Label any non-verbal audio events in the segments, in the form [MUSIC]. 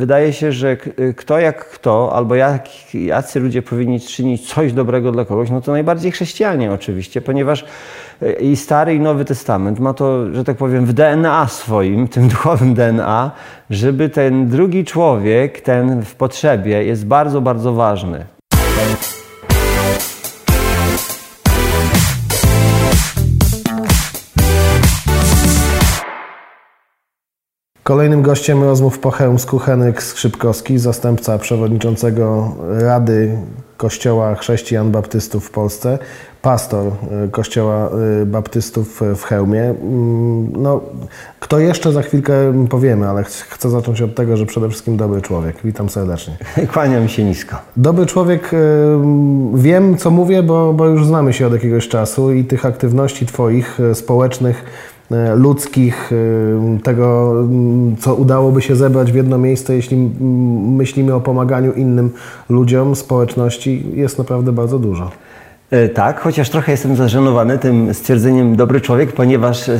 wydaje się, że kto jak kto, albo jak, jacy ludzie powinni czynić coś dobrego dla kogoś, no to najbardziej chrześcijanie oczywiście, ponieważ e, i Stary i Nowy Testament ma to, że tak powiem, w DNA swoim, tym [LAUGHS] duchowym DNA, żeby ten drugi człowiek, ten w potrzebie jest bardzo, bardzo ważny. Kolejnym gościem rozmów po chełmsku Henryk Skrzypkowski, zastępca przewodniczącego Rady Kościoła Chrześcijan Baptystów w Polsce, pastor y, Kościoła y, Baptystów w Chełmie. Mm, no, kto jeszcze za chwilkę powiemy, ale chcę zacząć od tego, że przede wszystkim dobry człowiek. Witam serdecznie. [LAUGHS] Kłaniam się nisko. Dobry człowiek, y, wiem co mówię, bo, bo już znamy się od jakiegoś czasu i tych aktywności Twoich społecznych E, ludzkich, e, tego, co udałoby się zebrać w jedno miejsce, jeśli myślimy o pomaganiu innym ludziom, społeczności, jest naprawdę bardzo dużo. E, tak, chociaż trochę jestem zażenowany tym stwierdzeniem dobry człowiek, ponieważ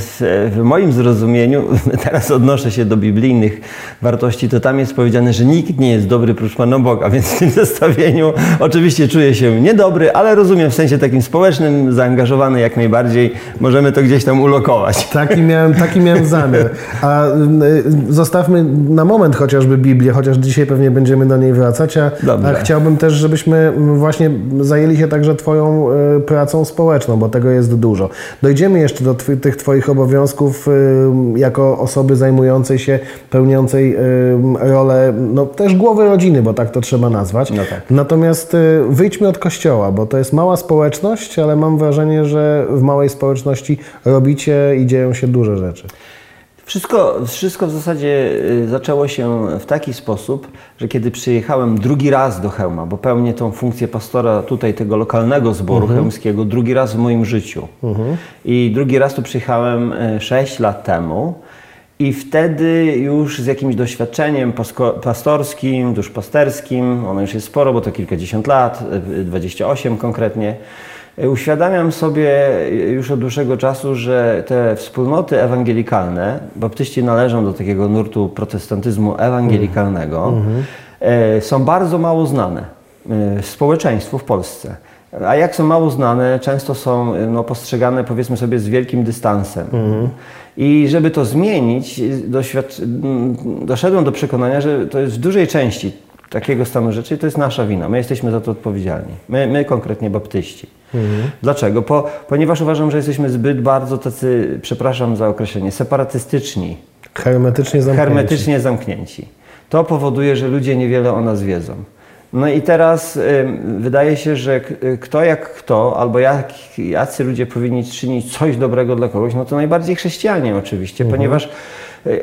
w moim zrozumieniu, [LAUGHS] teraz odnoszę się do biblijnych wartości, to tam jest powiedziane, że nikt nie jest dobry prócz Pana Boga, [LAUGHS] więc w tym zestawieniu oczywiście czuję się niedobry, ale rozumiem w sensie takim społecznym, zaangażowany jak najbardziej, możemy to gdzieś tam ulokować. Taki miałem, taki miałem zamiar. A y, zostawmy na moment chociażby Biblię, chociaż dzisiaj pewnie będziemy do niej wracać, a, a chciałbym też, żebyśmy właśnie zajęli się także Twoją E, pracą społeczną, bo tego jest dużo. Dojdziemy jeszcze do tych Twoich obowiązków e, jako osoby zajmującej się, pełniącej e, rolę, no też głowy rodziny, bo tak to trzeba nazwać. No tak. Natomiast wyjdźmy od kościoła, bo to jest mała społeczność, ale mam wrażenie, że w małej społeczności robicie i dzieją się duże rzeczy. Wszystko, wszystko w zasadzie y, zaczęło się w taki sposób, że kiedy przyjechałem drugi raz do Chełma, bo pełnię tą funkcję pastora tutaj tego lokalnego zboru mhm. chełmskiego, drugi raz w moim życiu. Mhm. I drugi raz tu przyjechałem 6 y, lat temu. I wtedy już z jakimś doświadczeniem pastorskim, duszpasterskim, ono już jest sporo, bo to kilkadziesiąt lat, 28 y, konkretnie, Uświadamiam sobie już od dłuższego czasu, że te wspólnoty ewangelikalne, baptyści należą do takiego nurtu protestantyzmu ewangelikalnego, mm -hmm. są bardzo mało znane e, społeczeństwu w Polsce. A jak są mało znane, często są no, postrzegane powiedzmy sobie z wielkim dystansem. Mm -hmm. I żeby to zmienić, doszedłem do przekonania, że to jest w dużej części takiego stanu rzeczy to jest nasza wina. My jesteśmy za to odpowiedzialni. My, my konkretnie baptyści. Mhm. Dlaczego? Po, ponieważ uważam, że jesteśmy zbyt bardzo tacy, przepraszam za określenie, separatystyczni. Hermetycznie zamknięci. Hermetycznie zamknięci. To powoduje, że ludzie niewiele o nas wiedzą. No i teraz y, wydaje się, że kto jak kto, albo jak, jacy ludzie powinni czynić coś dobrego dla kogoś, no to najbardziej chrześcijanie oczywiście, mhm. ponieważ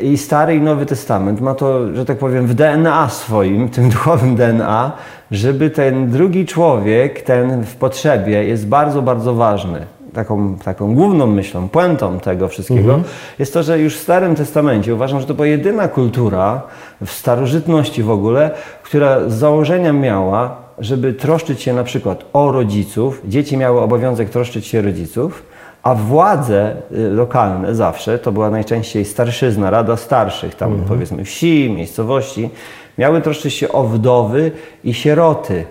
i Stary i Nowy Testament ma to, że tak powiem, w DNA swoim, tym [LAUGHS] duchowym DNA, żeby ten drugi człowiek, ten w potrzebie jest bardzo, bardzo ważny. Taką, taką główną myślą, puentą tego wszystkiego mhm. jest to, że już w Starym Testamencie uważam, że to była jedyna kultura w starożytności w ogóle, która z założenia miała, żeby troszczyć się na przykład o rodziców, dzieci miały obowiązek troszczyć się rodziców, a władze y, lokalne zawsze, to była najczęściej starszyzna, rada starszych, tam mhm. powiedzmy wsi, miejscowości, miały troszczyć się o wdowy i sieroty.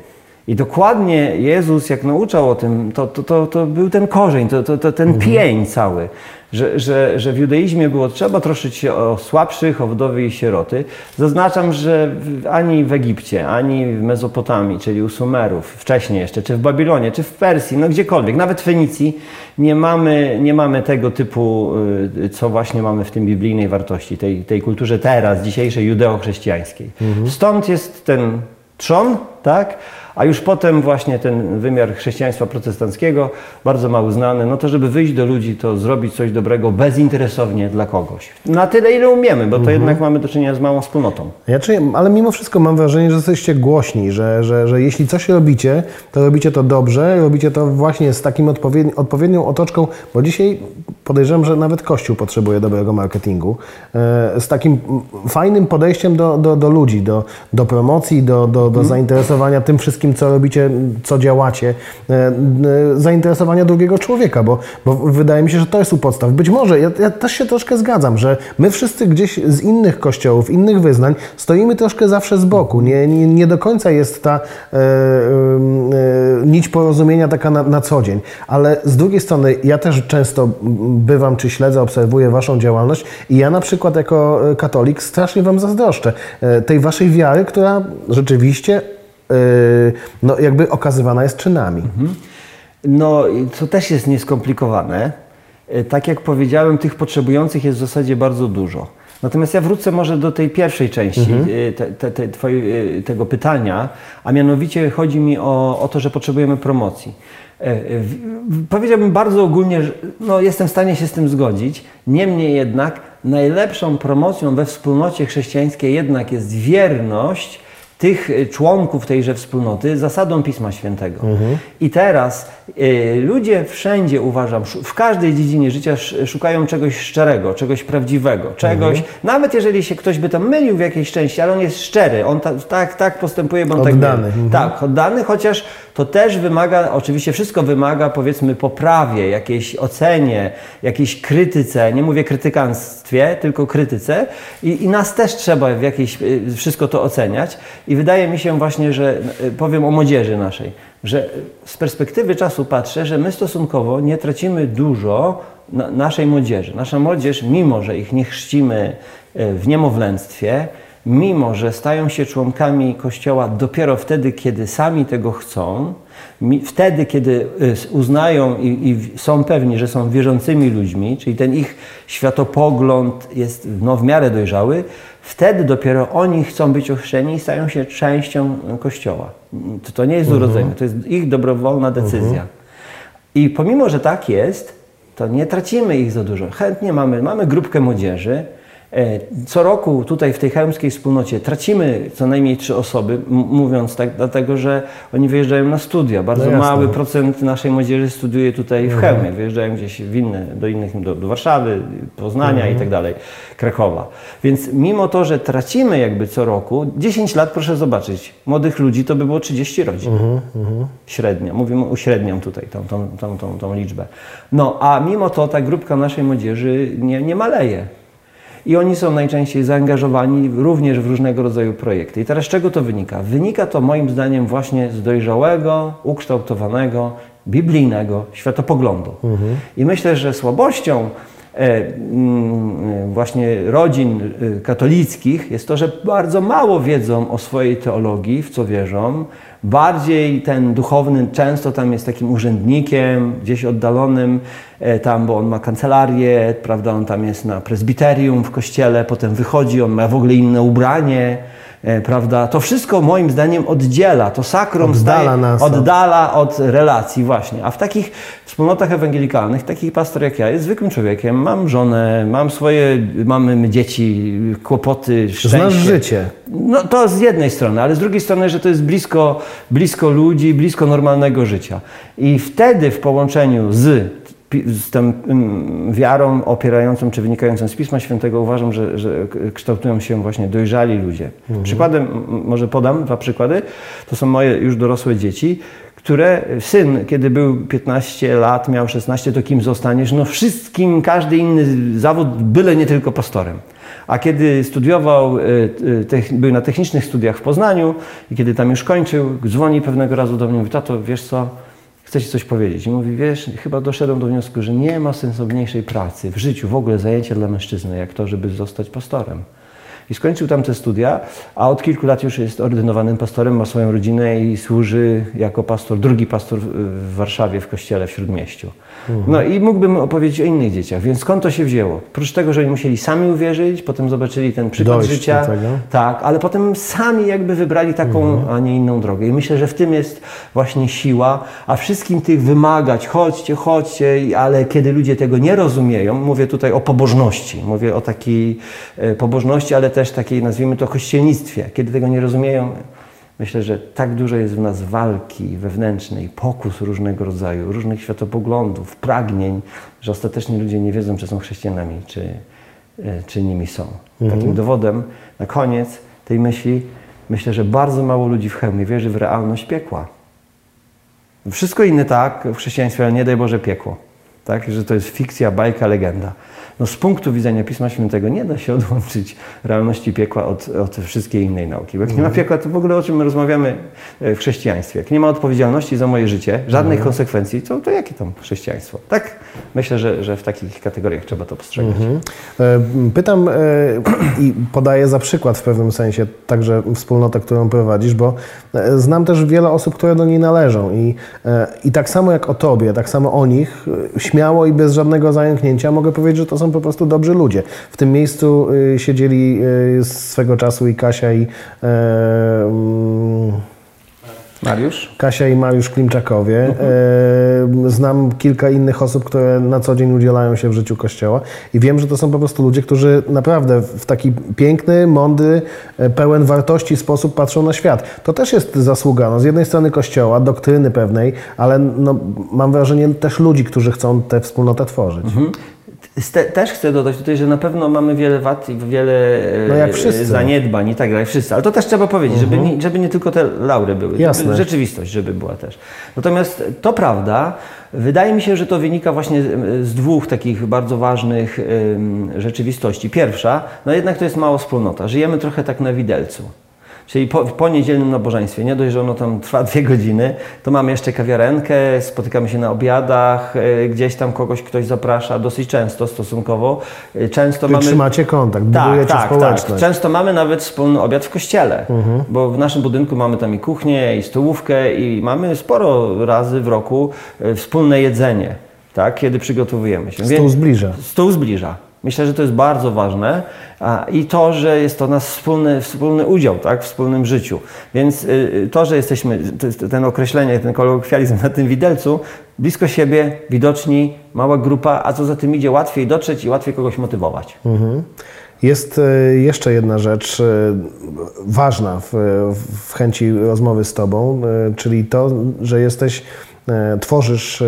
I dokładnie Jezus, jak nauczał o tym, to, to, to, to był ten korzeń, to, to, to ten mhm. pień cały że, że, że w judaizmie było trzeba troszczyć się o słabszych, o wdowy i sieroty. Zaznaczam, że ani w Egipcie, ani w Mezopotamii, czyli u Sumerów, wcześniej jeszcze, czy w Babilonie, czy w Persji, no gdziekolwiek, nawet w Fenicji, nie mamy, nie mamy tego typu, y, co właśnie mamy w tym biblijnej wartości, tej, tej kulturze teraz, dzisiejszej judeo-chrześcijańskiej. Mhm. Stąd jest ten trzon, tak? a już potem właśnie ten wymiar chrześcijaństwa protestanckiego, bardzo mało znany, no to żeby wyjść do ludzi, to zrobić coś dobrego bezinteresownie dla kogoś. Na tyle, ile umiemy, bo to mhm. jednak mamy do czynienia z małą wspólnotą. Ja czuję, ale mimo wszystko mam wrażenie, że jesteście głośni, że, że, że jeśli coś robicie, to robicie to dobrze, robicie to właśnie z takim odpowiedni, odpowiednią otoczką, bo dzisiaj podejrzewam, że nawet Kościół potrzebuje dobrego marketingu, e, z takim fajnym podejściem do, do, do ludzi, do, do promocji, do, do, do mhm. zainteresowania tym wszystkim, co robicie, co działacie, zainteresowania drugiego człowieka, bo, bo wydaje mi się, że to jest u podstaw. Być może, ja, ja też się troszkę zgadzam, że my wszyscy gdzieś z innych kościołów, innych wyznań stoimy troszkę zawsze z boku. Nie, nie, nie do końca jest ta e, e, nić porozumienia taka na, na co dzień. Ale z drugiej strony ja też często bywam, czy śledzę, obserwuję Waszą działalność i ja na przykład jako katolik strasznie Wam zazdroszczę e, tej Waszej wiary, która rzeczywiście e, no, jakby okazywana jest czynami. Mhm. No, to też jest nieskomplikowane. E, tak jak powiedziałem, tych potrzebujących jest w zasadzie bardzo dużo. Natomiast ja wrócę może do tej pierwszej części mhm. te, te, te, twojej, tego pytania, a mianowicie chodzi mi o, o to, że potrzebujemy promocji. Powiedziałbym bardzo ogólnie, że no, jestem w stanie się z tym zgodzić. Niemniej jednak najlepszą promocją we wspólnocie chrześcijańskiej jednak jest wierność tych y, członków tejże wspólnoty zasadą Pisma Świętego. Mhm. I teraz y, ludzie wszędzie, uważam, w każdej dziedzinie życia szukają czegoś szczerego, czegoś prawdziwego, czegoś, mhm. nawet jeżeli się ktoś by tam mylił w jakiejś części, ale on jest szczery, on ta, tak, tak postępuje, bo on tak oddany. tak mhm. Tak, oddany, chociaż to też wymaga, oczywiście wszystko wymaga powiedzmy poprawie, jakiejś ocenie, jakiejś krytyce, nie mówię krytykanstwie, tylko krytyce. I, i nas też trzeba w jakiejś, y, wszystko to oceniać. I wydaje mi się właśnie, że y, powiem o młodzieży naszej, że z perspektywy czasu patrzę, że my stosunkowo nie tracimy dużo na naszej młodzieży. Nasza młodzież, mimo że ich nie chrzcimy y, w niemowlęctwie, mimo że stają się członkami Kościoła dopiero wtedy, kiedy sami tego chcą, wtedy, kiedy y, uznają i, i, są pewni, że są wierzącymi ludźmi, czyli ten ich światopogląd jest no, w miarę dojrzały, wtedy dopiero oni chcą być ochrzczeni i stają się częścią Kościoła. To, to nie jest mhm. urodzenie, to jest ich dobrowolna decyzja. Mhm. I pomimo, że tak jest, to nie tracimy ich za dużo. Chętnie mamy, mamy grupkę młodzieży, co roku tutaj w tej chełmskiej wspólnocie tracimy co najmniej trzy osoby, mówiąc tak, dlatego że oni wyjeżdżają na studia. Bardzo no mały procent naszej młodzieży studiuje tutaj w mhm. Chełmie. Wyjeżdżają gdzieś w inne, do innych, do, do Warszawy, Poznania mhm. i tak dalej, Krakowa. Więc mimo to, że tracimy jakby co roku, 10 lat proszę zobaczyć, młodych ludzi to by było 30 rodzin. Mhm. mhm. Średnio, mówimy uśredniam tutaj tą, tą, tą, tą, tą liczbę. No a mimo to ta grupka naszej młodzieży nie, nie maleje i oni są najczęściej zaangażowani również w różnego rodzaju projekty. I teraz z czego to wynika? Wynika to moim zdaniem właśnie z dojrzałego, ukształtowanego, biblijnego światopoglądu. Mhm. I myślę, że słabością e, mm, właśnie rodzin e, katolickich jest to, że bardzo mało wiedzą o swojej teologii, w co wierzą, bardziej ten duchowny często tam jest takim urzędnikiem, gdzieś oddalonym, e, tam, bo on ma kancelarię, prawda, on tam jest na prezbiterium w kościele, potem wychodzi, on ma w ogóle inne ubranie, E, prawda? To wszystko moim zdaniem oddziela, to sakrum oddala, staje, nas, oddala od relacji właśnie. A w takich wspólnotach ewangelikalnych, taki pastor jak ja jest zwykłym człowiekiem, mam żonę, mam swoje, mamy dzieci, kłopoty, szczęście. Znasz życie. No to z jednej strony, ale z drugiej strony, że to jest blisko, blisko ludzi, blisko normalnego życia. I wtedy w połączeniu z z tą mm, wiarą opierającą czy wynikającą z Pisma Świętego uważam, że, że kształtują się właśnie dojrzali ludzie. Mhm. Przykładem, może podam dwa przykłady, to są moje już dorosłe dzieci, które syn, kiedy był 15 lat, miał 16, to kim zostaniesz? No wszystkim, każdy inny zawód, byle nie tylko pastorem. A kiedy studiował, e, e, był na technicznych studiach w Poznaniu i kiedy tam już kończył, dzwoni pewnego razu do mnie i mówi, tato, wiesz co, chce ci coś powiedzieć. I mówi, wiesz, chyba doszedłem do wniosku, że nie ma sensowniejszej pracy w życiu, w ogóle zajęcia dla mężczyzny, jak to, żeby zostać pastorem. I skończył tam te studia, a od kilku lat już jest ordynowanym pastorem, ma swoją rodzinę i służy jako pastor, drugi pastor w Warszawie w kościele w Śródmieściu. Mhm. No i mógłbym opowiedzieć o innych dzieciach, więc skąd to się wzięło? Oprócz tego, że oni musieli sami uwierzyć, potem zobaczyli ten przykład Dojść życia, tak, ale potem sami jakby wybrali taką, mhm. a nie inną drogę. I myślę, że w tym jest właśnie siła, a wszystkim tych wymagać, chodźcie, chodźcie, ale kiedy ludzie tego nie rozumieją, mówię tutaj o pobożności, mówię o takiej e, pobożności, ale też takiej, nazwijmy to, kościelnictwie. Kiedy tego nie rozumieją, myślę, że tak dużo jest w nas walki wewnętrznej, pokus różnego rodzaju, różnych światopoglądów, pragnień, że ostatecznie ludzie nie wiedzą, czy są chrześcijanami, czy, e, czy nimi są. Mhm. Takim dowodem na koniec tej myśli myślę, że bardzo mało ludzi w Chełmie wierzy w realność piekła. Wszystko inne tak w chrześcijaństwie, ale nie daj Boże piekło. Tak? Że to jest fikcja, bajka, legenda. No z punktu widzenia Pisma Świętego nie da się odłączyć realności piekła od, od wszystkiej innej nauki. Bo jak nie ma mhm. piekła, to w ogóle o czym my rozmawiamy e, w chrześcijaństwie? Jak nie ma odpowiedzialności za moje życie, żadnych mhm. konsekwencji, to, to jakie tam chrześcijaństwo? Tak myślę, że, że w takich kategoriach trzeba to postrzegać. Mhm. E, pytam e, i podaję za przykład w pewnym sensie także wspólnotę, którą prowadzisz, bo znam też wiele osób, które do niej należą i, i tak samo jak o Tobie, tak samo o nich, śmiało i bez żadnego zająknięcia mogę powiedzieć, że to są są po prostu dobrzy ludzie. W tym miejscu y, siedzieli y, swego czasu i Kasia i e, mm, Mariusz? Kasia i Mariusz Klimczakowie. Mhm. Znam kilka innych osób, które na co dzień udzielają się w życiu Kościoła i wiem, że to są po prostu ludzie, którzy naprawdę w taki piękny, mądry, e, pełen wartości sposób patrzą na świat. To też jest zasługa no, z jednej strony Kościoła, doktryny pewnej, ale no, mam wrażenie też ludzi, którzy chcą tę wspólnotę tworzyć. Mhm. Też chcę dodać tutaj, że na pewno mamy wiele wad i wiele no e, zaniedbań i tak dalej, wszyscy. Ale to też trzeba powiedzieć, żeby, mhm. nie, żeby nie tylko te laury były, Jasne. Rzeczywistość, żeby była też. Natomiast to prawda, wydaje mi się, że to wynika właśnie z dwóch takich bardzo ważnych rzeczywistości. Pierwsza, no jednak to jest mała wspólnota. Żyjemy trochę tak na widelcu. Czyli po, po niedzielnym nabożeństwie, nie dość, że ono tam trwa dwie godziny, to mamy jeszcze kawiarenkę, spotykamy się na obiadach, e, gdzieś tam kogoś ktoś zaprasza, dosyć często stosunkowo. E, często mamy... trzymacie kontakt, tak, budujecie tak, społeczność. Tak. Często mamy nawet wspólny obiad w kościele, mhm. bo w naszym budynku mamy tam i kuchnię, i stołówkę i mamy sporo razy w roku e, wspólne jedzenie, tak, kiedy przygotowujemy się. Stół zbliża. Stół zbliża. Myślę, że to jest bardzo ważne i to, że jest to nasz wspólny, wspólny udział tak, w wspólnym życiu. Więc y, y to, że jesteśmy, ten określenie, ten kolokwializm na tym widelcu, blisko siebie, widoczni, mała grupa, a co za tym idzie, łatwiej dotrzeć i łatwiej kogoś motywować. Mhm. Jest y, jeszcze jedna rzecz ważna w, w chęci rozmowy z Tobą, czyli to, że jesteś, tworzysz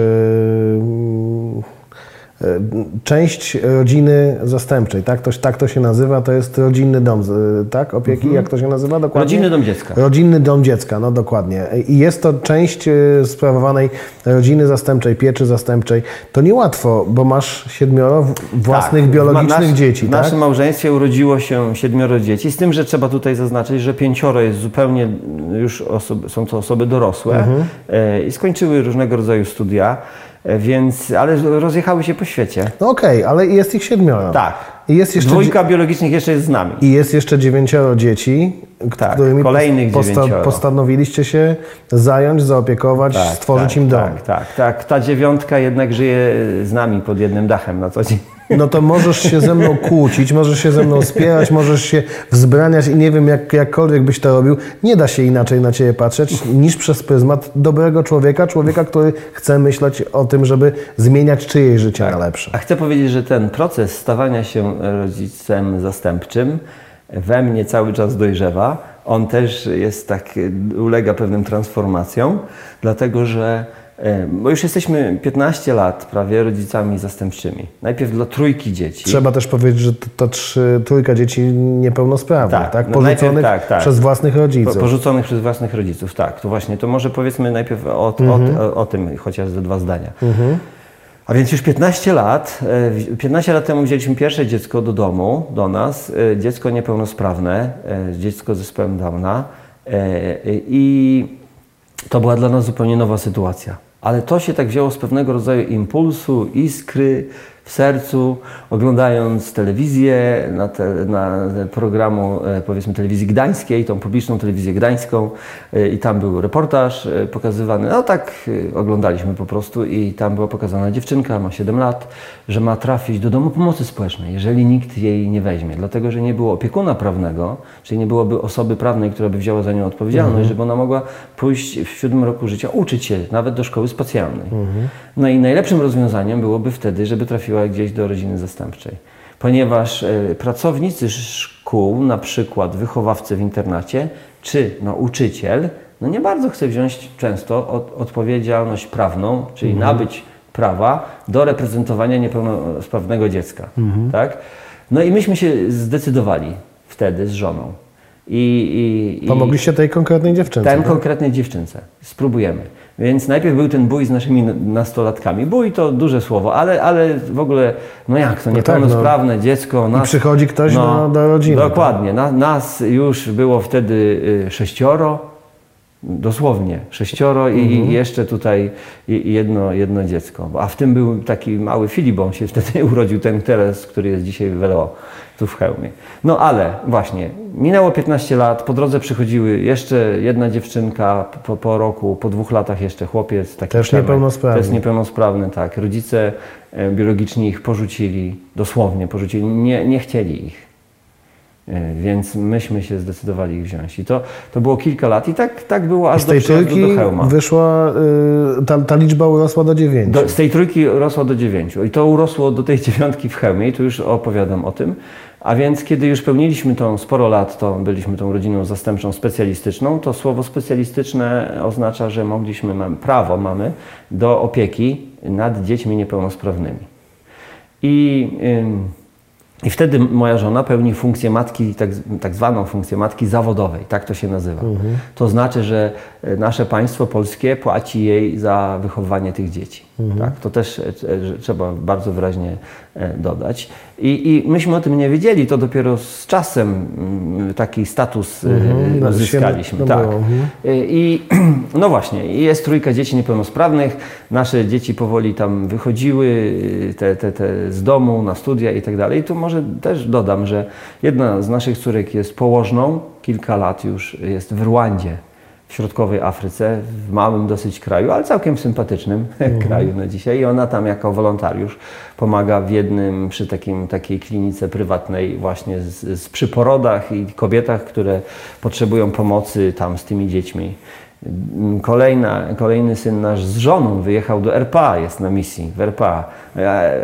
część rodziny zastępczej, tak? To, tak to się nazywa, to jest rodzinny dom, tak? Opieki, mhm. jak to się nazywa dokładnie? Rodzinny dom dziecka. Rodzinny dom dziecka, no dokładnie. I jest to część e, sprawowanej rodziny zastępczej, pieczy zastępczej. To niełatwo, bo masz siedmioro własnych tak. biologicznych nasz, dzieci, W tak? naszym małżeństwie urodziło się siedmioro dzieci, z tym, że trzeba tutaj zaznaczyć, że pięcioro jest zupełnie już osoby, są to osoby dorosłe mhm. E, i skończyły różnego rodzaju studia. E, więc, ale rozjechały się po świecie. No okej, okay, ale jest ich siedmioro. Tak. I jest jeszcze Dwójka biologicznych jeszcze jest z nami. I jest jeszcze dziewięcioro dzieci, tak, którymi kolejnych posta postanowiliście się zająć, zaopiekować, tak, stworzyć tak, im dom. Tak, tak, tak. Ta dziewiątka jednak żyje z nami pod jednym dachem na co dzień no to możesz się ze mną kłócić, możesz się ze mną spierać, możesz się wzbraniać i nie wiem, jak, jakkolwiek byś to robił, nie da się inaczej na Ciebie patrzeć niż przez pryzmat dobrego człowieka, człowieka, który chce myśleć o tym, żeby zmieniać czyjeś życie tak. na lepsze. A chcę powiedzieć, że ten proces stawania się rodzicem zastępczym we mnie cały czas dojrzewa. On też jest tak, ulega pewnym transformacjom, dlatego że bo już jesteśmy 15 lat prawie rodzicami zastępczymi. Najpierw dla trójki dzieci. Trzeba też powiedzieć, że to, to trzy, trójka dzieci niepełnosprawnych, tak? tak? No porzuconych tak, tak. przez własnych rodziców. Po, porzuconych przez własnych rodziców, tak. To właśnie, to może powiedzmy najpierw o, mhm. o, o, o tym chociaż ze dwa zdania. Mhm. A więc już 15 lat, 15 e, lat temu wzięliśmy pierwsze dziecko do domu, do nas, e, dziecko niepełnosprawne, dziecko z zespołem Downa i to była dla nas zupełnie nowa sytuacja ale to się tak wzięło z pewnego rodzaju impulsu, iskry, w sercu, oglądając telewizję, na, te, na programu e, powiedzmy telewizji gdańskiej, tą publiczną telewizję gdańską e, i tam był reportaż e, pokazywany. No tak oglądaliśmy po prostu i tam była pokazana dziewczynka, ma 7 lat, że ma trafić do domu pomocy społecznej, jeżeli nikt jej nie weźmie. Dlatego, że nie było opiekuna prawnego, czyli nie byłoby osoby prawnej, która by wzięła za nią odpowiedzialność, mhm. żeby ona mogła pójść w siódmym roku życia, uczyć się nawet do szkoły specjalnej. Mhm. No i najlepszym rozwiązaniem byłoby wtedy, żeby trafiła gdzieś do rodziny zastępczej. Ponieważ e, pracownicy szkół, na przykład wychowawcy w internacie, czy nauczyciel, no nie bardzo chce wziąć często od, odpowiedzialność prawną, czyli mhm. nabyć prawa do reprezentowania niepełnosprawnego dziecka. Mhm. Tak? No i myśmy się zdecydowali wtedy z żoną. I, i, Pomogliście tej konkretnej dziewczynce? Tej tak? konkretnej dziewczynce. Spróbujemy. Więc najpierw był ten bój z naszymi nastolatkami. Bój to duże słowo, ale, ale w ogóle, no jak to, niepełnosprawne no tak, no. dziecko. Nas, I przychodzi ktoś no, do, do rodziny. Dokładnie. Tak? nas już było wtedy y, sześcioro, dosłownie sześcioro i mhm. jeszcze tutaj jedno, jedno dziecko. A w tym był taki mały Filip, on się wtedy [LAUGHS] urodził, ten teraz, który jest dzisiaj w WLO tu w hełmie. No ale właśnie, minęło 15 lat, po drodze przychodziły jeszcze jedna dziewczynka, po, po roku, po dwóch latach jeszcze chłopiec. Taki Też przemek, niepełnosprawny. Też niepełnosprawny, tak. Rodzice e, biologiczni ich porzucili, dosłownie porzucili, nie, nie chcieli ich. E, więc myśmy się zdecydowali ich wziąć. I to, to było kilka lat i tak, tak było aż z tej do trójki do hełma. wyszła, y, ta, ta liczba urosła do dziewięciu. Do, z tej trójki rosła do dziewięciu. I to urosło do tej [LAUGHS] dziewiątki w hełmie i tu już opowiadam o tym. A więc kiedy już pełniliśmy tą sporo lat, to byliśmy tą rodziną zastępczą specjalistyczną, to słowo specjalistyczne oznacza, że mogliśmy, mamy, prawo mamy do opieki nad dziećmi niepełnosprawnymi. I... I wtedy moja żona pełni funkcję matki, tak, tak, zwaną funkcję matki zawodowej, tak to się nazywa. Mhm. To znaczy, że e, nasze państwo polskie płaci jej za wychowywanie tych dzieci. Mhm. Tak? To też e, trzeba bardzo wyraźnie e, dodać. I, I, myśmy o tym nie wiedzieli, to dopiero z czasem mm, taki status mhm. uzyskaliśmy. Tak. Mhm. I [CLEARS THROAT] no właśnie, jest trójka dzieci niepełnosprawnych, nasze dzieci powoli tam wychodziły te, te, te z domu na studia i tak dalej. Tu może też dodam, że jedna z naszych córek jest położną, kilka lat już jest w Rwandzie w środkowej Afryce, w małym dosyć kraju, ale całkiem sympatycznym [LAUGHS] mhm. kraju na dzisiaj. I ona tam jako wolontariusz pomaga w jednym, przy takim, takiej klinice prywatnej właśnie z, z przy porodach i kobietach, które potrzebują pomocy tam z tymi dziećmi. Kolejna, kolejny syn nasz z żoną wyjechał do RPA, jest na misji w RPA.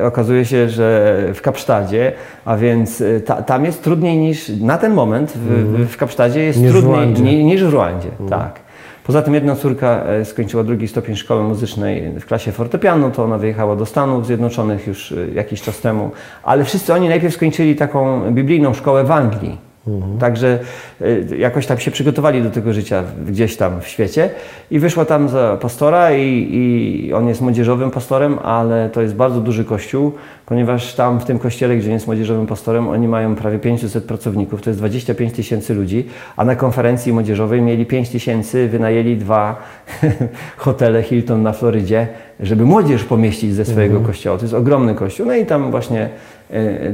Okazuje się, że w Kapsztadzie, a więc e, ta, tam jest trudniej niż, na ten moment w, mm. w Kapsztadzie jest niż trudniej w ni, niż w Rwandzie. Mm. Tak. Poza tym jedna córka e, skończyła drugi stopień szkoły muzycznej w klasie fortepianu, to ona wyjechała do Stanów Zjednoczonych już e, jakiś czas temu, ale wszyscy oni najpierw skończyli taką biblijną szkołę w Anglii. Mhm. Także y, jakoś tam się przygotowali do tego życia gdzieś tam w świecie i wyszła tam za pastora i, i, on jest młodzieżowym pastorem, ale to jest bardzo duży kościół, ponieważ tam w tym kościele, gdzie jest młodzieżowym pastorem, oni mają prawie 500 pracowników, to jest 25 tysięcy ludzi, a na konferencji młodzieżowej mieli 5 tysięcy, wynajęli dwa [LAUGHS] hotele Hilton na Florydzie, żeby młodzież pomieścić ze swojego mhm. kościoła. To jest ogromny kościół. No i tam właśnie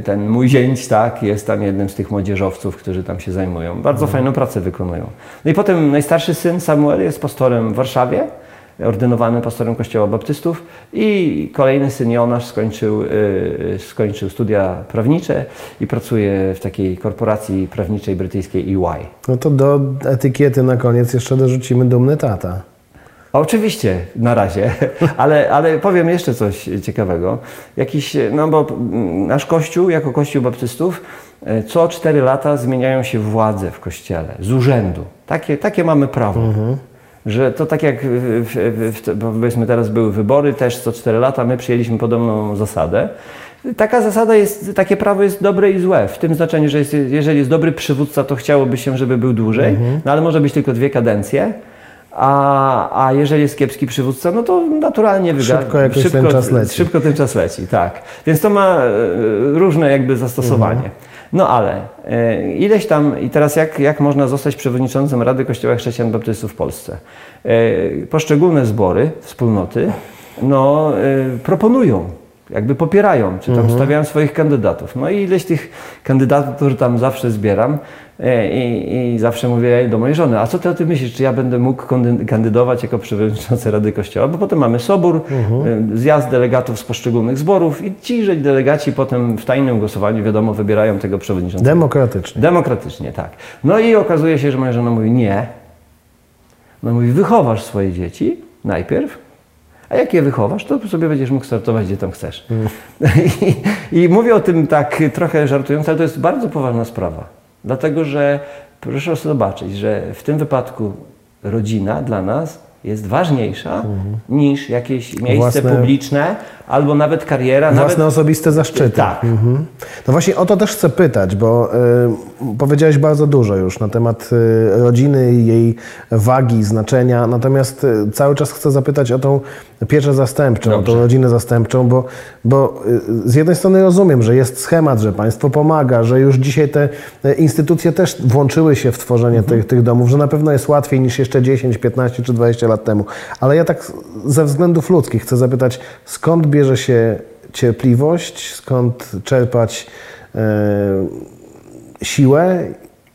ten mój zięć, tak, jest tam jednym z tych młodzieżowców, którzy tam się zajmują. Bardzo mhm. fajną pracę wykonują. No i potem najstarszy syn Samuel jest pastorem w Warszawie, ordynowanym pastorem Kościoła Baptystów i kolejny syn Jonasz skończył, yy, skończył studia prawnicze i pracuje w takiej korporacji prawniczej brytyjskiej EY. No to do etykiety na koniec jeszcze dorzucimy dumny tata. Oczywiście, na razie, [LAUGHS] ale, ale powiem jeszcze coś ciekawego. Jakiś, no bo nasz kościół, jako kościół baptystów, e, co cztery lata zmieniają się władze w kościele, z urzędu. Takie, takie mamy prawo. Mhm. Że to tak jak, w, w, w, powiedzmy teraz były wybory, też co cztery lata my przyjęliśmy podobną zasadę. Taka zasada jest, takie prawo jest dobre i złe, w tym znaczeniu, że jest, jeżeli jest dobry przywódca, to chciałoby się, żeby był dłużej, mhm. no ale może być tylko dwie kadencje. A, a jeżeli jest kiepski przywódca, no to naturalnie wygra. Szybko jakoś szybko, ten czas leci. Szybko ten czas leci, tak. Więc to ma e, różne jakby zastosowanie. Mhm. No ale e, ileś tam, i teraz jak, jak można zostać przewodniczącym Rady Kościoła Chrześcijan Baptystów w Polsce? E, poszczególne zbory, wspólnoty, no, proponują jakby popierają, czy tam mhm. stawiają swoich kandydatów. No i ileś tych kandydatów, którzy tam zawsze zbieram i, i, zawsze mówię do mojej żony, a co ty o tym myślisz, czy ja będę mógł kandydować jako przewodniczący Rady Kościoła? Bo potem mamy sobór, mhm. E, zjazd delegatów z poszczególnych zborów i ci delegaci potem w tajnym głosowaniu, wiadomo, wybierają tego przewodniczącego. Demokratycznie. Demokratycznie, tak. No i okazuje się, że moja żona mówi nie. No mówi, wychowasz swoje dzieci najpierw, a jak je wychowasz, to sobie będziesz mógł startować gdzie tam chcesz. Mm. [LAUGHS] I, I mówię o tym tak trochę żartując, ale to jest bardzo poważna sprawa. Dlatego, że proszę zobaczyć, że w tym wypadku rodzina dla nas jest ważniejsza mhm. niż jakieś miejsce Własne, publiczne albo nawet kariera. Własne nawet... osobiste zaszczyty. Tak. Mhm. No właśnie o to też chcę pytać, bo y, powiedziałeś bardzo dużo już na temat y, rodziny, jej wagi, znaczenia, natomiast y, cały czas chcę zapytać o tą pieczę zastępczą, Dobrze. o tą rodzinę zastępczą, bo, bo z jednej strony rozumiem, że jest schemat, że państwo pomaga, że już dzisiaj te instytucje też włączyły się w tworzenie mhm. tych, tych domów, że na pewno jest łatwiej niż jeszcze 10, 15 czy 20 lat temu. Ale ja tak ze względów ludzkich chcę zapytać, skąd bierze się cierpliwość, skąd czerpać e, siłę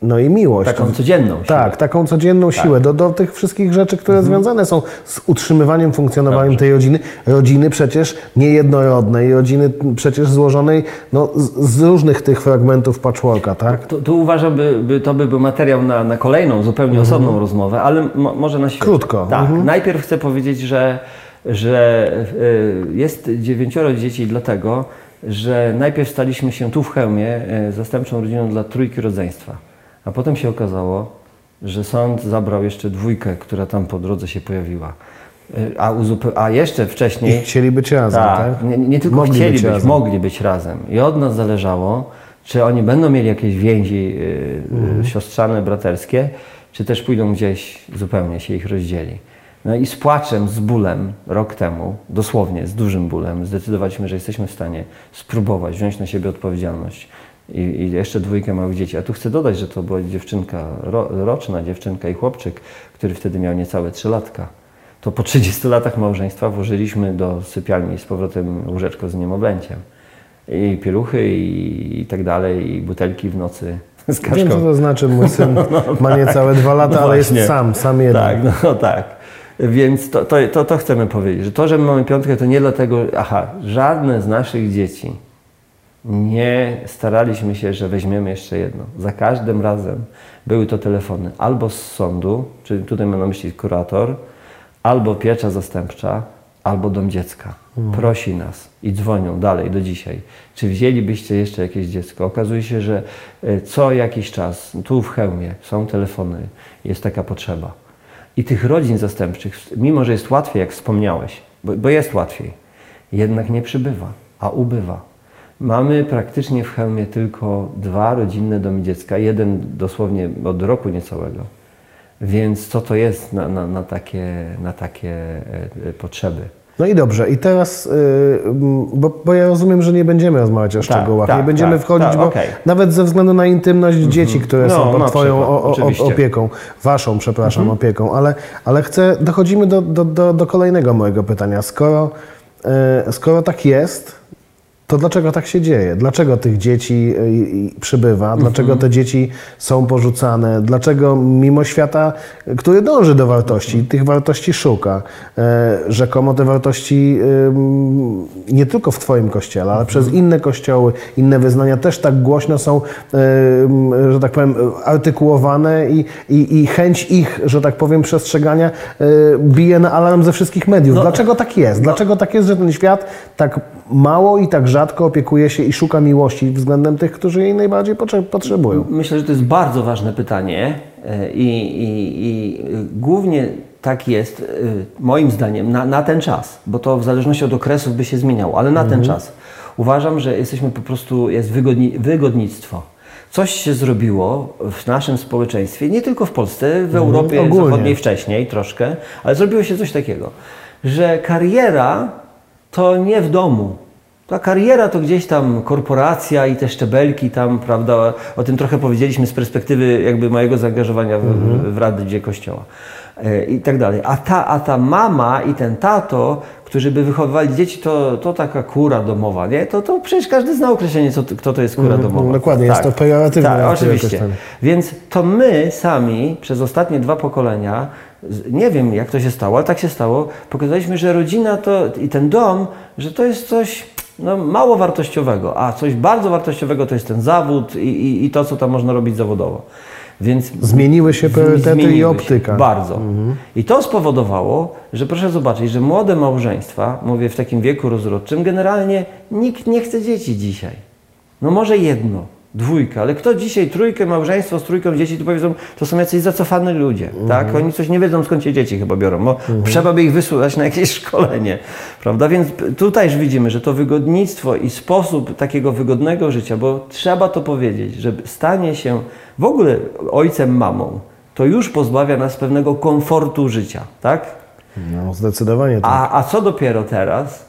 no i miłość. Taką codzienną siłę. Tak, taką codzienną tak. siłę do, do tych wszystkich rzeczy, które mhm. związane są z utrzymywaniem, funkcjonowaniem Dobrze. tej rodziny. Rodziny przecież niejednorodnej, rodziny przecież złożonej no, z, z różnych tych fragmentów patchworka, tak? Tu, tu uważam, by, by to by był materiał na, na kolejną, zupełnie mhm. osobną rozmowę, ale mo, może na świecie. Krótko. Tak. Mhm. Najpierw chcę powiedzieć, że, że y, jest dziewięcioro dzieci dlatego, że najpierw staliśmy się tu w Chełmie y, zastępczą rodziną dla trójki rodzeństwa. A potem się okazało, że sąd zabrał jeszcze dwójkę, która tam po drodze się pojawiła. Y, a, a jeszcze wcześniej. I chcieli być razem, tak? tak? Nie, nie, tylko mogli chcieli być, być mogli być razem. I od nas zależało, czy oni będą mieli jakieś więzi yy, siostrzane, braterskie, czy też pójdą gdzieś zupełnie się ich rozdzieli. No i z płaczem, z bólem rok temu, dosłownie z dużym bólem, zdecydowaliśmy, że jesteśmy w stanie spróbować wziąć na siebie odpowiedzialność i, i, jeszcze dwójkę małych dzieci. A tu chcę dodać, że to była dziewczynka, ro, roczna dziewczynka i chłopczyk, który wtedy miał niecałe trzy latka. To po 30 latach małżeństwa włożyliśmy do sypialni z powrotem łóżeczko z niemowlęciem. I pieluchy i, i tak dalej, i butelki w nocy [LAUGHS] z kaszką. Wiem, co to znaczy. Mój syn [LAUGHS] no, no, ma niecałe dwa lata, no ale jest sam, sam jeden. Tak, no tak. Więc to, to, to, to chcemy powiedzieć, że to, że my mamy piątkę, to nie dlatego, aha, żadne z naszych dzieci nie staraliśmy się, że weźmiemy jeszcze jedno. Za każdym razem były to telefony albo z sądu, czyli tutaj mam na myśli kurator, albo piecza zastępcza, albo dom dziecka. Mhm. Prosi nas i dzwonią dalej do dzisiaj. Czy wzięlibyście jeszcze jakieś dziecko? Okazuje się, że e, co jakiś czas tu w Chełmie są telefony, jest taka potrzeba. I tych rodzin zastępczych, mimo że jest łatwiej, jak wspomniałeś, bo, bo jest łatwiej, jednak nie przybywa, a ubywa. Mamy praktycznie w Chełmie tylko dwa rodzinne domy dziecka, jeden dosłownie od roku niecałego. Więc co to jest na, na, na takie, na takie e, potrzeby? No i dobrze, i teraz, y, bo, bo, ja rozumiem, że nie będziemy rozmawiać o tak, szczegółach, tak, nie będziemy tak, wchodzić, tak, bo okay. nawet ze względu na intymność mm -hmm. dzieci, które no, są pod Twoją o, o, opieką, Waszą, przepraszam, mm -hmm. opieką, ale, ale chcę, dochodzimy do, do, do, do kolejnego mojego pytania. Skoro, y, skoro tak jest, to dlaczego tak się dzieje? Dlaczego tych dzieci y, przybywa? Mhm. Dlaczego te dzieci są porzucane? Dlaczego mimo świata, który dąży do wartości, tych wartości szuka, e, rzekomo te wartości nie tylko w Twoim kościele, ale przez mhm. inne kościoły, inne wyznania też tak głośno są, że tak powiem, artykułowane i, i, i chęć ich, że tak powiem, przestrzegania e, bije na alarm ze wszystkich mediów. No, Dlaczego tak jest? No. Dlaczego tak jest, że ten świat tak mało i tak rzadko opiekuje się i szuka miłości względem tych, którzy jej najbardziej potrzebują? Myślę, że to jest bardzo ważne pytanie e, i, i, i głównie tak jest, e, moim zdaniem, na, na, ten czas, bo to w zależności od okresów by się zmieniało, ale na mhm. ten czas. Uważam, że jesteśmy po prostu, jest wygodni, wygodnictwo. Coś się zrobiło w naszym społeczeństwie, nie tylko w Polsce, w mhm. Europie Ogólnie. Zachodniej wcześniej troszkę, ale zrobiło się coś takiego, że kariera to nie w domu. Ta kariera to gdzieś tam korporacja i te szczebelki tam, prawda, o tym trochę powiedzieliśmy z perspektywy jakby mojego zaangażowania w, mhm. w Radzie Kościoła e, i tak dalej. A ta, a ta mama i ten tato, którzy by wychowywali dzieci, to, to taka kura domowa, nie? To, to przecież każdy zna określenie, co, kto to jest kura mhm, domowa. Dokładnie, tak. jest to pejoratywne. Tak, oczywiście. Więc to my sami przez ostatnie dwa pokolenia nie wiem jak to się stało, ale tak się stało, pokazaliśmy, że rodzina to i ten dom, że to jest coś no, mało wartościowego, a coś bardzo wartościowego to jest ten zawód i, i, i to, co tam można robić zawodowo. Więc zmieniły się priorytety i optyka. Bardzo. Mhm. I to spowodowało, że proszę zobaczyć, że młode małżeństwa, mówię w takim wieku rozrodczym, generalnie nikt nie chce dzieci dzisiaj. No może jedno, dwójkę, ale kto dzisiaj trójkę, małżeństwo z trójką dzieci, to powiedzą, to są jacyś zacofani ludzie, mhm. tak? Oni coś nie wiedzą, skąd się dzieci chyba biorą, bo mhm. trzeba by ich wysłać na jakieś [LAUGHS] szkolenie, prawda? Więc tutaj już widzimy, że to wygodnictwo i sposób takiego wygodnego życia, bo trzeba to powiedzieć, że stanie się w ogóle ojcem, mamą, to już pozbawia nas pewnego komfortu życia, tak? No, zdecydowanie tak. A, a co dopiero teraz,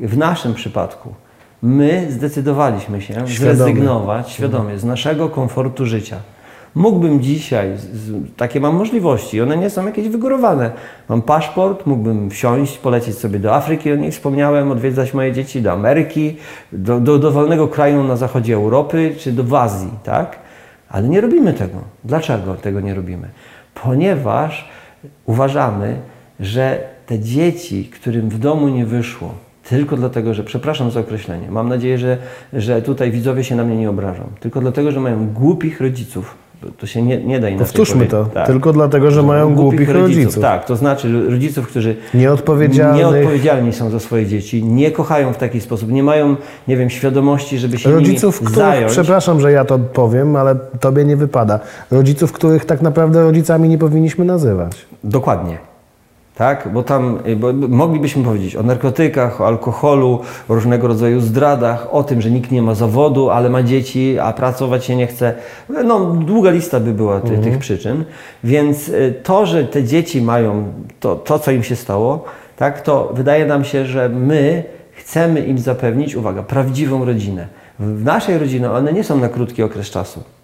w naszym przypadku, my zdecydowaliśmy się świadomie. zrezygnować świadomie z naszego komfortu życia. Mógłbym dzisiaj, takie mam możliwości, one nie są jakieś wygórowane. Mam paszport, mógłbym wsiąść, polecieć sobie do Afryki, o niej wspomniałem, odwiedzać moje dzieci, do Ameryki, do, do dowolnego kraju na zachodzie Europy czy do Azji, tak? Ale nie robimy tego. Dlaczego tego nie robimy? Ponieważ uważamy, że te dzieci, którym w domu nie wyszło, tylko dlatego, że, przepraszam za określenie, mam nadzieję, że, że tutaj widzowie się na mnie nie obrażą, tylko dlatego, że mają głupich rodziców, to się nie, nie da inaczej Powtórzmy to. Tak. Tylko dlatego, że mają głupich, głupich rodziców. rodziców. Tak, to znaczy rodziców, którzy nieodpowiedzialni są za swoje dzieci, nie kochają w taki sposób, nie mają, nie wiem, świadomości, żeby się rodziców, nimi których, zająć. Przepraszam, że ja to powiem, ale tobie nie wypada. Rodziców, których tak naprawdę rodzicami nie powinniśmy nazywać. Dokładnie tak? Bo tam y, bo moglibyśmy powiedzieć o narkotykach, o alkoholu, o różnego rodzaju zdradach, o tym, że nikt nie ma zawodu, ale ma dzieci, a pracować się nie chce. No, długa lista by była ty, mhm. tych przyczyn. Więc y, to, że te dzieci mają to, to, co im się stało, tak, to wydaje nam się, że my chcemy im zapewnić, uwaga, prawdziwą rodzinę. W naszej rodzinie one nie są na krótki okres czasu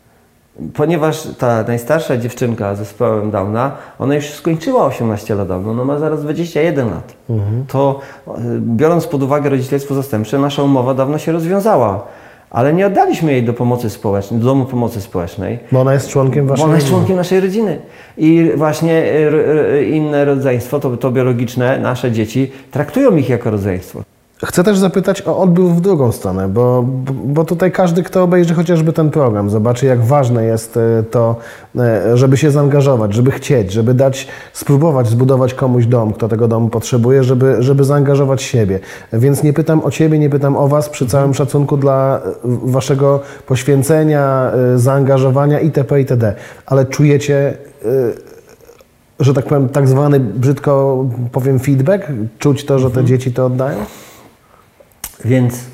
ponieważ ta najstarsza dziewczynka z zespołem Downa, ona już skończyła 18 lat dawno, ona ma zaraz 21 lat. Mhm. To e, biorąc pod uwagę rodzicielstwo zastępcze, nasza umowa dawno się rozwiązała. Ale nie oddaliśmy jej do pomocy społecznej, do domu pomocy społecznej. Bo ona jest członkiem waszej ona jest członkiem naszej rodziny. I właśnie e, e, inne rodzeństwo, to, to biologiczne, nasze dzieci, traktują ich jako rodzeństwo. Chcę też zapytać o odbiór w drugą stronę, bo, bo tutaj każdy, kto obejrzy chociażby ten program, zobaczy, jak ważne jest e, to, e, żeby się zaangażować, żeby chcieć, żeby dać, spróbować zbudować komuś dom, kto tego domu potrzebuje, żeby, żeby zaangażować siebie. Więc nie pytam o Ciebie, nie pytam o Was, przy całym szacunku dla e, Waszego poświęcenia, zaangażowania itp. itd. Ale czujecie że tak powiem, tak zwany, brzydko powiem, feedback? Czuć to, że te mhm. dzieci to oddają? Więc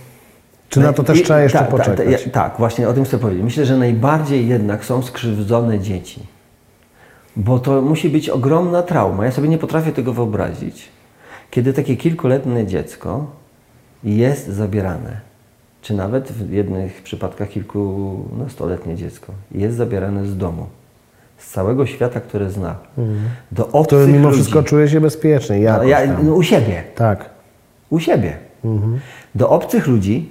czy na to też trzeba jeszcze tak, poczekać? Tak, tak, właśnie o tym chcę powiedzieć. Myślę, że najbardziej jednak są skrzywdzone dzieci. Bo to musi być ogromna trauma. Ja sobie nie potrafię tego wyobrazić, kiedy takie kilkuletnie dziecko jest zabierane, czy nawet w jednych przypadkach kilkunastoletnie dziecko jest zabierane z domu, z całego świata, które zna, mhm. do obcych Który mimo ludzi. wszystko czuje się bezpiecznie. No, ja, no, u siebie. Tak. U siebie. Mhm. Do obcych ludzi,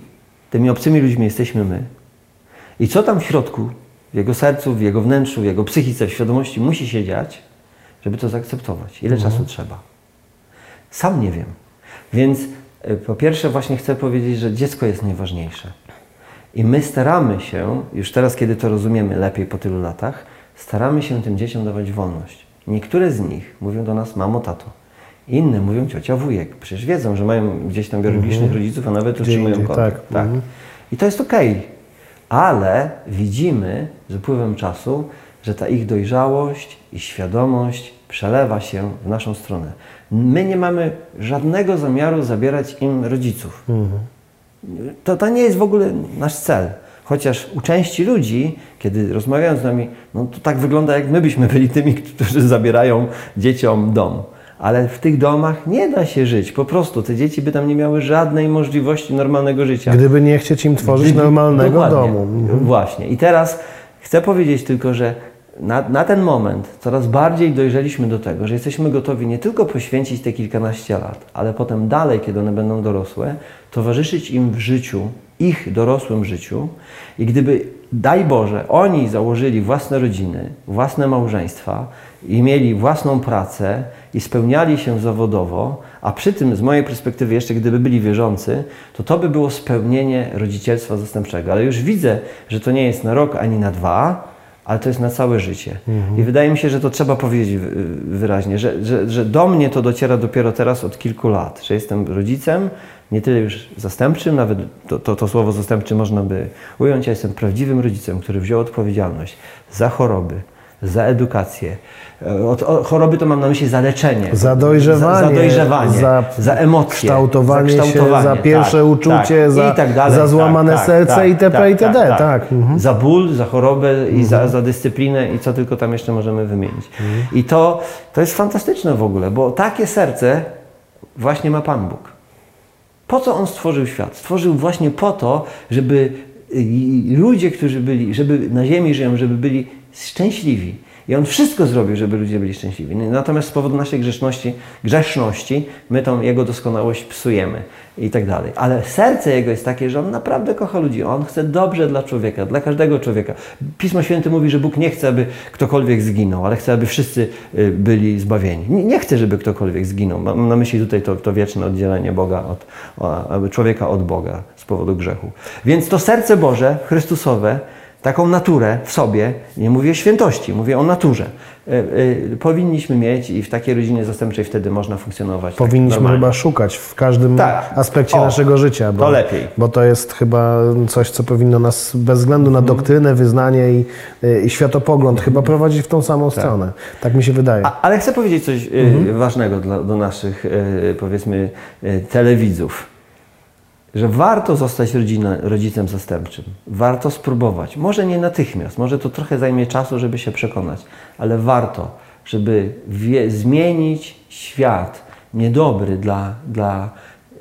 tymi obcymi ludźmi jesteśmy my. I co tam w środku, w jego sercu, w jego wnętrzu, w jego psychice, w świadomości musi się dziać, żeby to zaakceptować? Ile mhm. czasu trzeba? Sam nie wiem. Więc e, po pierwsze właśnie chcę powiedzieć, że dziecko jest najważniejsze. I my staramy się, już teraz kiedy to rozumiemy lepiej po tylu latach, staramy się tym dzieciom dawać wolność. Niektóre z nich mówią do nas, mamo, tato, inne mówią ciocia, wujek. Przecież wiedzą, że mają gdzieś tam biologicznych mhm. rodziców, a nawet utrzymują kontakt. Tak. tak. Mhm. I to jest okej. Okay. Ale widzimy z upływem czasu, że ta ich dojrzałość i świadomość przelewa się w naszą stronę. My nie mamy żadnego zamiaru zabierać im rodziców. Mhm. To, to nie jest w ogóle nasz cel. Chociaż u części ludzi, kiedy rozmawiają z nami, no to tak wygląda, jak my byśmy byli tymi, którzy zabierają dzieciom dom ale w tych domach nie da się żyć. Po prostu te dzieci by tam nie miały żadnej możliwości normalnego życia. Gdyby nie chcieć im tworzyć Gdyby, normalnego dokładnie. domu. Mhm. Właśnie. I teraz chcę powiedzieć tylko, że na, na, ten moment coraz bardziej dojrzeliśmy do tego, że jesteśmy gotowi nie tylko poświęcić te kilkanaście lat, ale potem dalej, kiedy one będą dorosłe, towarzyszyć im w życiu, ich dorosłym życiu. I gdyby, daj Boże, oni założyli własne rodziny, własne małżeństwa i mieli własną pracę, i spełniali się zawodowo, a przy tym z mojej perspektywy jeszcze gdyby byli wierzący, to to by było spełnienie rodzicielstwa zastępczego. Ale już widzę, że to nie jest na rok ani na dwa, ale to jest na całe życie. I wydaje mi się, że to trzeba powiedzieć wyraźnie, że, że, że do mnie to dociera dopiero teraz od kilku lat, że jestem rodzicem, nie tyle już zastępczym, nawet to, to, to słowo zastępczy można by ująć, ja jestem prawdziwym rodzicem, który wziął odpowiedzialność za choroby, za edukację. Od, od choroby to mam na myśli za leczenie. Za dojrzewanie. Za, za dojrzewanie. Za, za emocje. Kształtowanie, za kształtowanie się, za pierwsze tak, uczucie, tak, za, tak dalej, za złamane tak, serce tak, itp. Tak, itd. Tak, tak. Mhm. Za ból, za chorobę mhm. i za, za dyscyplinę i co tylko tam jeszcze możemy wymienić. Mhm. I to, to jest fantastyczne w ogóle, bo takie serce właśnie ma Pan Bóg. Po co On stworzył świat? Stworzył właśnie po to, żeby ludzie, którzy byli, żeby na ziemi żyją, żeby byli szczęśliwi. I On wszystko zrobił, żeby ludzie byli szczęśliwi. Natomiast z powodu naszej grzeszności, grzeszności my tą Jego doskonałość psujemy i tak dalej. Ale serce Jego jest takie, że On naprawdę kocha ludzi. On chce dobrze dla człowieka, dla każdego człowieka. Pismo Święte mówi, że Bóg nie chce, aby ktokolwiek zginął, ale chce, aby wszyscy y, byli zbawieni. Nie chce, żeby ktokolwiek zginął. Mam na myśli tutaj to, to wieczne oddzielenie Boga od, człowieka od Boga z powodu grzechu. Więc to serce Boże, Chrystusowe, taką naturę w sobie, nie mówię świętości, mówię o naturze, e, e, powinniśmy mieć i w takiej rodzinie zastępczej wtedy można funkcjonować. Tak powinniśmy tak chyba szukać w każdym tak. aspekcie o, naszego życia. Bo, to lepiej. Bo to jest chyba coś, co powinno nas bez względu na mhm. doktrynę, wyznanie i, e, i światopogląd chyba prowadzić w tą samą tak. stronę. Tak mi się wydaje. A, ale chcę powiedzieć coś mhm. ważnego dla, do naszych, powiedzmy, telewidzów że warto zostać rodzina, rodzicem zastępczym. Warto spróbować. Może nie natychmiast, może to trochę zajmie czasu, żeby się przekonać, ale warto, żeby wie, zmienić świat niedobry dla, dla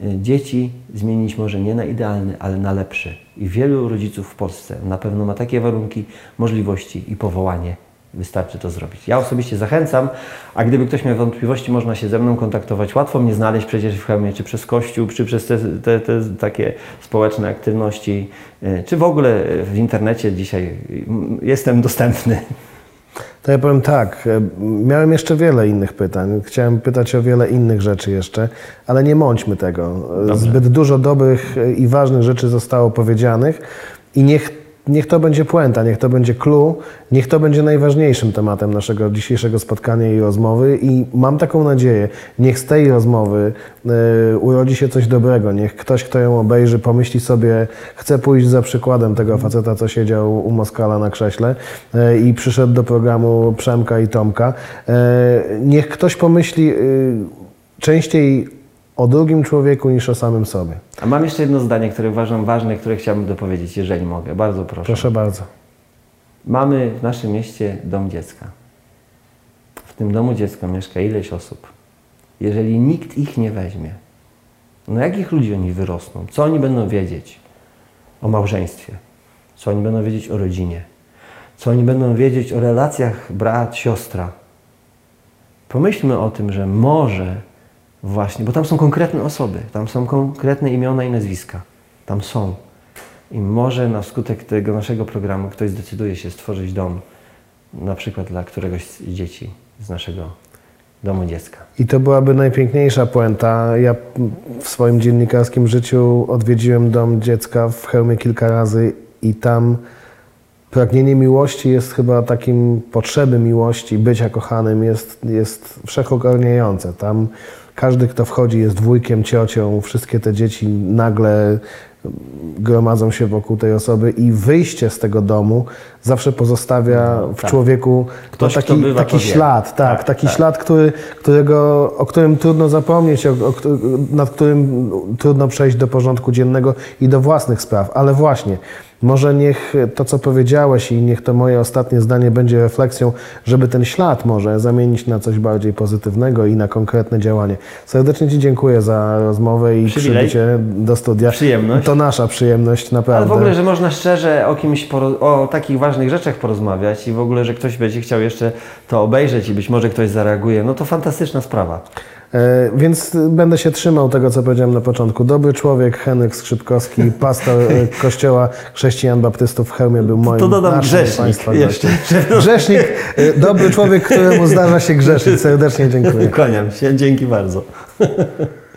y, dzieci, zmienić może nie na idealny, ale na lepszy. I wielu rodziców w Polsce na pewno ma takie warunki, możliwości i powołanie Wystarczy to zrobić. Ja osobiście zachęcam, a gdyby ktoś miał wątpliwości, można się ze mną kontaktować. Łatwo mnie znaleźć przecież w Chełmie, czy przez Kościół, czy przez te, te, te takie społeczne aktywności, e, czy w ogóle w internecie dzisiaj jestem dostępny. To ja powiem tak, e, miałem jeszcze wiele innych pytań. Chciałem pytać o wiele innych rzeczy jeszcze, ale nie mąćmy tego. Dobrze. Zbyt dużo dobrych i ważnych rzeczy zostało powiedzianych i niech niech to będzie puenta, niech to będzie clue, niech to będzie najważniejszym tematem naszego dzisiejszego spotkania i rozmowy i mam taką nadzieję, niech z tej rozmowy y, urodzi się coś dobrego, niech ktoś, kto ją obejrzy, pomyśli sobie, chcę pójść za przykładem tego faceta, co siedział u Moskala na krześle y, i przyszedł do programu Przemka i Tomka. Y, niech ktoś pomyśli częściej o drugim człowieku niż o samym sobie. A mam jeszcze jedno zdanie, które uważam ważne, które chciałbym dopowiedzieć, jeżeli mogę. Bardzo proszę. Proszę bardzo. Mamy w naszym mieście dom dziecka. W tym domu dziecka mieszka ileś osób. Jeżeli nikt ich nie weźmie, no jakich ludzi oni wyrosną? Co oni będą wiedzieć o małżeństwie? Co oni będą wiedzieć o rodzinie? Co oni będą wiedzieć o relacjach brat, siostra? Pomyślmy o tym, że może Właśnie, bo tam są konkretne osoby, tam są konkretne imiona i nazwiska. Tam są. I może na skutek tego naszego programu ktoś zdecyduje się stworzyć dom, na przykład dla któregoś z dzieci z naszego domu dziecka. I to byłaby najpiękniejsza puenta. Ja w swoim dziennikarskim życiu odwiedziłem dom dziecka w Chełmie kilka razy i tam pragnienie miłości jest chyba takim potrzeby miłości, bycia kochanym jest, jest wszechogarniające. Tam każdy, kto wchodzi, jest wujkiem, ciocią, wszystkie te dzieci nagle gromadzą się wokół tej osoby i wyjście z tego domu zawsze pozostawia no, w tak. człowieku Ktoś, taki, bywa, taki ślad, tak, tak taki tak. ślad, który, którego, o którym trudno zapomnieć, o, o, nad którym trudno przejść do porządku dziennego i do własnych spraw. Ale właśnie, może niech to, co powiedziałeś i niech to moje ostatnie zdanie będzie refleksją, żeby ten ślad może zamienić na coś bardziej pozytywnego i na konkretne działanie. Serdecznie Ci dziękuję za rozmowę i Przywilej. przybycie do studia. Przyjemność. To nasza przyjemność, naprawdę. Ale w ogóle, że można szczerze o kimś, o takich ważnych rzeczach porozmawiać i w ogóle, że ktoś będzie chciał jeszcze to obejrzeć i być może ktoś zareaguje, no to fantastyczna sprawa. E, więc będę się trzymał tego, co powiedziałem na początku. Dobry człowiek, Henryk Skrzypkowski, pastor e, [LAUGHS] Kościoła Chrześcijan Baptystów w Chełmie był moim To dodam grzesznik jeszcze. [LAUGHS] Grzesznik, e, dobry człowiek, któremu zdarza się grzeszyć. Serdecznie dziękuję. Kłaniam się, dzięki bardzo. [LAUGHS]